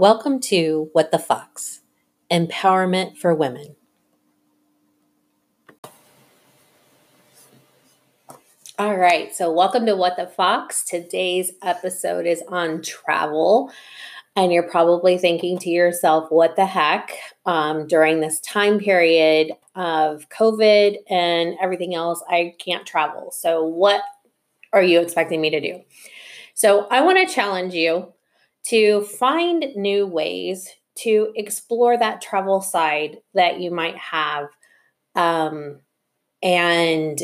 Welcome to What the Fox Empowerment for Women. All right, so welcome to What the Fox. Today's episode is on travel. And you're probably thinking to yourself, what the heck? Um, during this time period of COVID and everything else, I can't travel. So, what are you expecting me to do? So, I want to challenge you to find new ways to explore that travel side that you might have um, and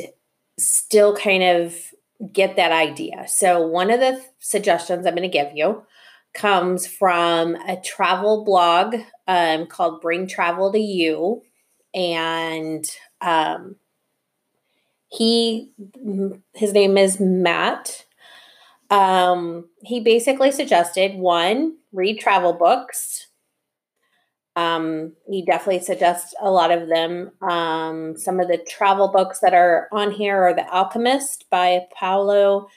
still kind of get that idea. So, one of the suggestions I'm going to give you comes from a travel blog um, called Bring Travel to You. And um, he, his name is Matt. Um, he basically suggested one, read travel books. Um, he definitely suggests a lot of them. Um, some of the travel books that are on here are The Alchemist by Paulo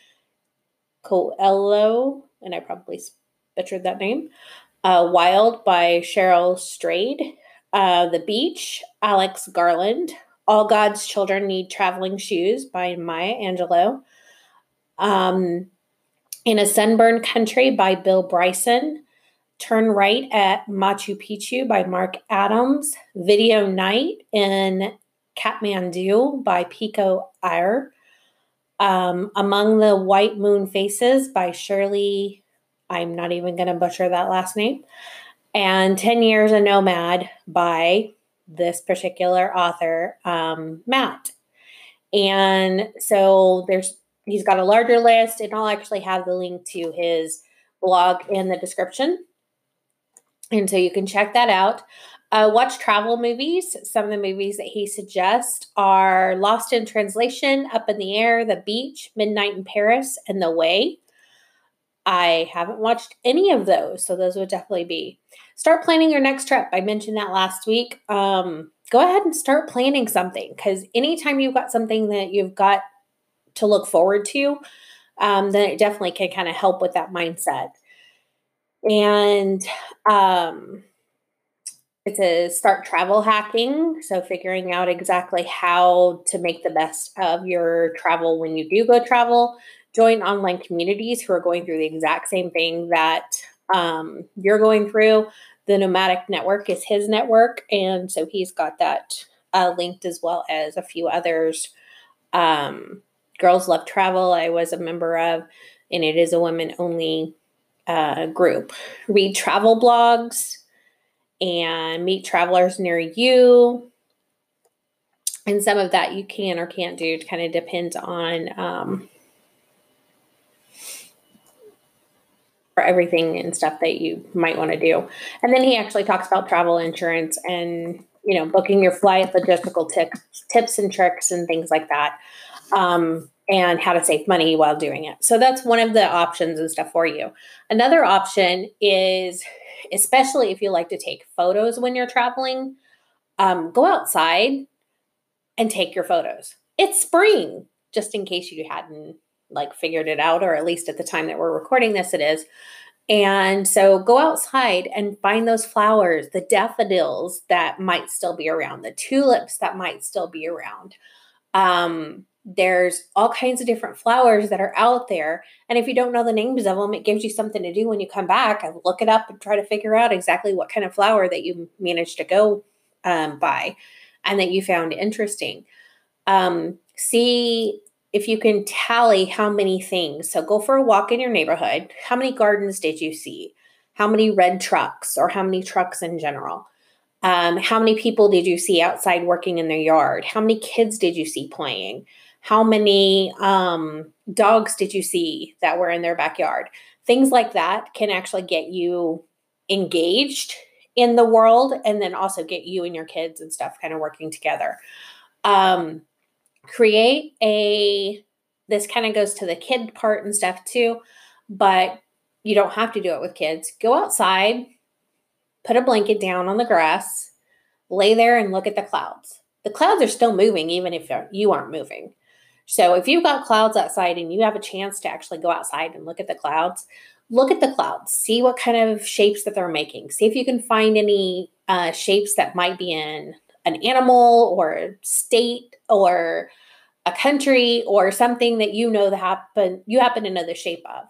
Coelho, and I probably butchered that name. Uh, Wild by Cheryl Strayed. Uh, the Beach, Alex Garland. All God's Children Need Traveling Shoes by Maya Angelou. Um, in a Sunburned Country by Bill Bryson. Turn Right at Machu Picchu by Mark Adams. Video Night in Kathmandu by Pico Iyer. Um, Among the White Moon Faces by Shirley I'm not even going to butcher that last name. And 10 Years a Nomad by this particular author, um, Matt. And so there's he's got a larger list, and I'll actually have the link to his blog in the description. And so you can check that out. Uh, watch travel movies. Some of the movies that he suggests are Lost in Translation, Up in the Air, The Beach, Midnight in Paris, and The Way. I haven't watched any of those, so those would definitely be. Start planning your next trip. I mentioned that last week. Um, go ahead and start planning something because anytime you've got something that you've got to look forward to, um, then it definitely can kind of help with that mindset. And um, it's a start travel hacking. So, figuring out exactly how to make the best of your travel when you do go travel join online communities who are going through the exact same thing that um, you're going through. The Nomadic Network is his network, and so he's got that uh, linked as well as a few others. Um, Girls Love Travel, I was a member of, and it is a women only uh, group. Read travel blogs and meet travelers near you. And some of that you can or can't do kind of depends on um, for everything and stuff that you might want to do. And then he actually talks about travel insurance and you know booking your flight, logistical tips, tips and tricks and things like that, um, and how to save money while doing it. So that's one of the options and stuff for you. Another option is, especially if you like to take photos when you're traveling, um, go outside and take your photos. It's spring, just in case you hadn't like figured it out, or at least at the time that we're recording this, it is. And so go outside and find those flowers, the daffodils that might still be around, the tulips that might still be around. Um, there's all kinds of different flowers that are out there. And if you don't know the names of them, it gives you something to do when you come back and look it up and try to figure out exactly what kind of flower that you managed to go um, by and that you found interesting. Um, see if you can tally how many things, so go for a walk in your neighborhood. How many gardens did you see? How many red trucks, or how many trucks in general? Um, how many people did you see outside working in their yard? How many kids did you see playing? How many um, dogs did you see that were in their backyard? Things like that can actually get you engaged in the world and then also get you and your kids and stuff kind of working together. Um, create a this kind of goes to the kid part and stuff too, but you don't have to do it with kids. Go outside, put a blanket down on the grass, lay there and look at the clouds. The clouds are still moving even if you aren't moving. So if you've got clouds outside and you have a chance to actually go outside and look at the clouds, look at the clouds, see what kind of shapes that they're making. See if you can find any uh, shapes that might be in an animal or state or a country or something that you know that happen you happen to know the shape of.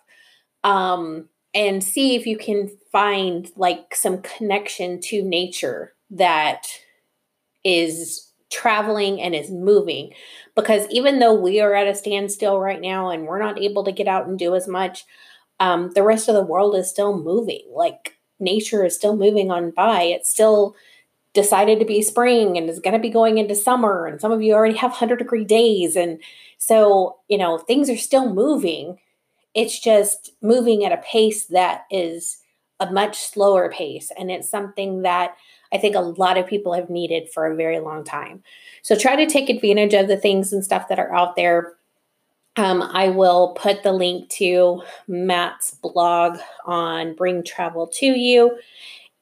Um, and see if you can find like some connection to nature that is traveling and is moving because even though we are at a standstill right now and we're not able to get out and do as much um, the rest of the world is still moving. Like nature is still moving on by. It's still decided to be spring and is going to be going into summer. And some of you already have 100 degree days. And so, you know, things are still moving. It's just moving at a pace that is a much slower pace. And it's something that I think a lot of people have needed for a very long time. So try to take advantage of the things and stuff that are out there um, I will put the link to Matt's blog on Bring Travel to You.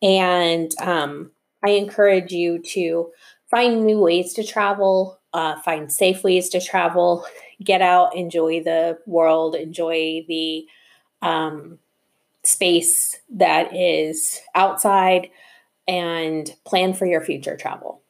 And um, I encourage you to find new ways to travel, uh, find safe ways to travel, get out, enjoy the world, enjoy the um, space that is outside, and plan for your future travel.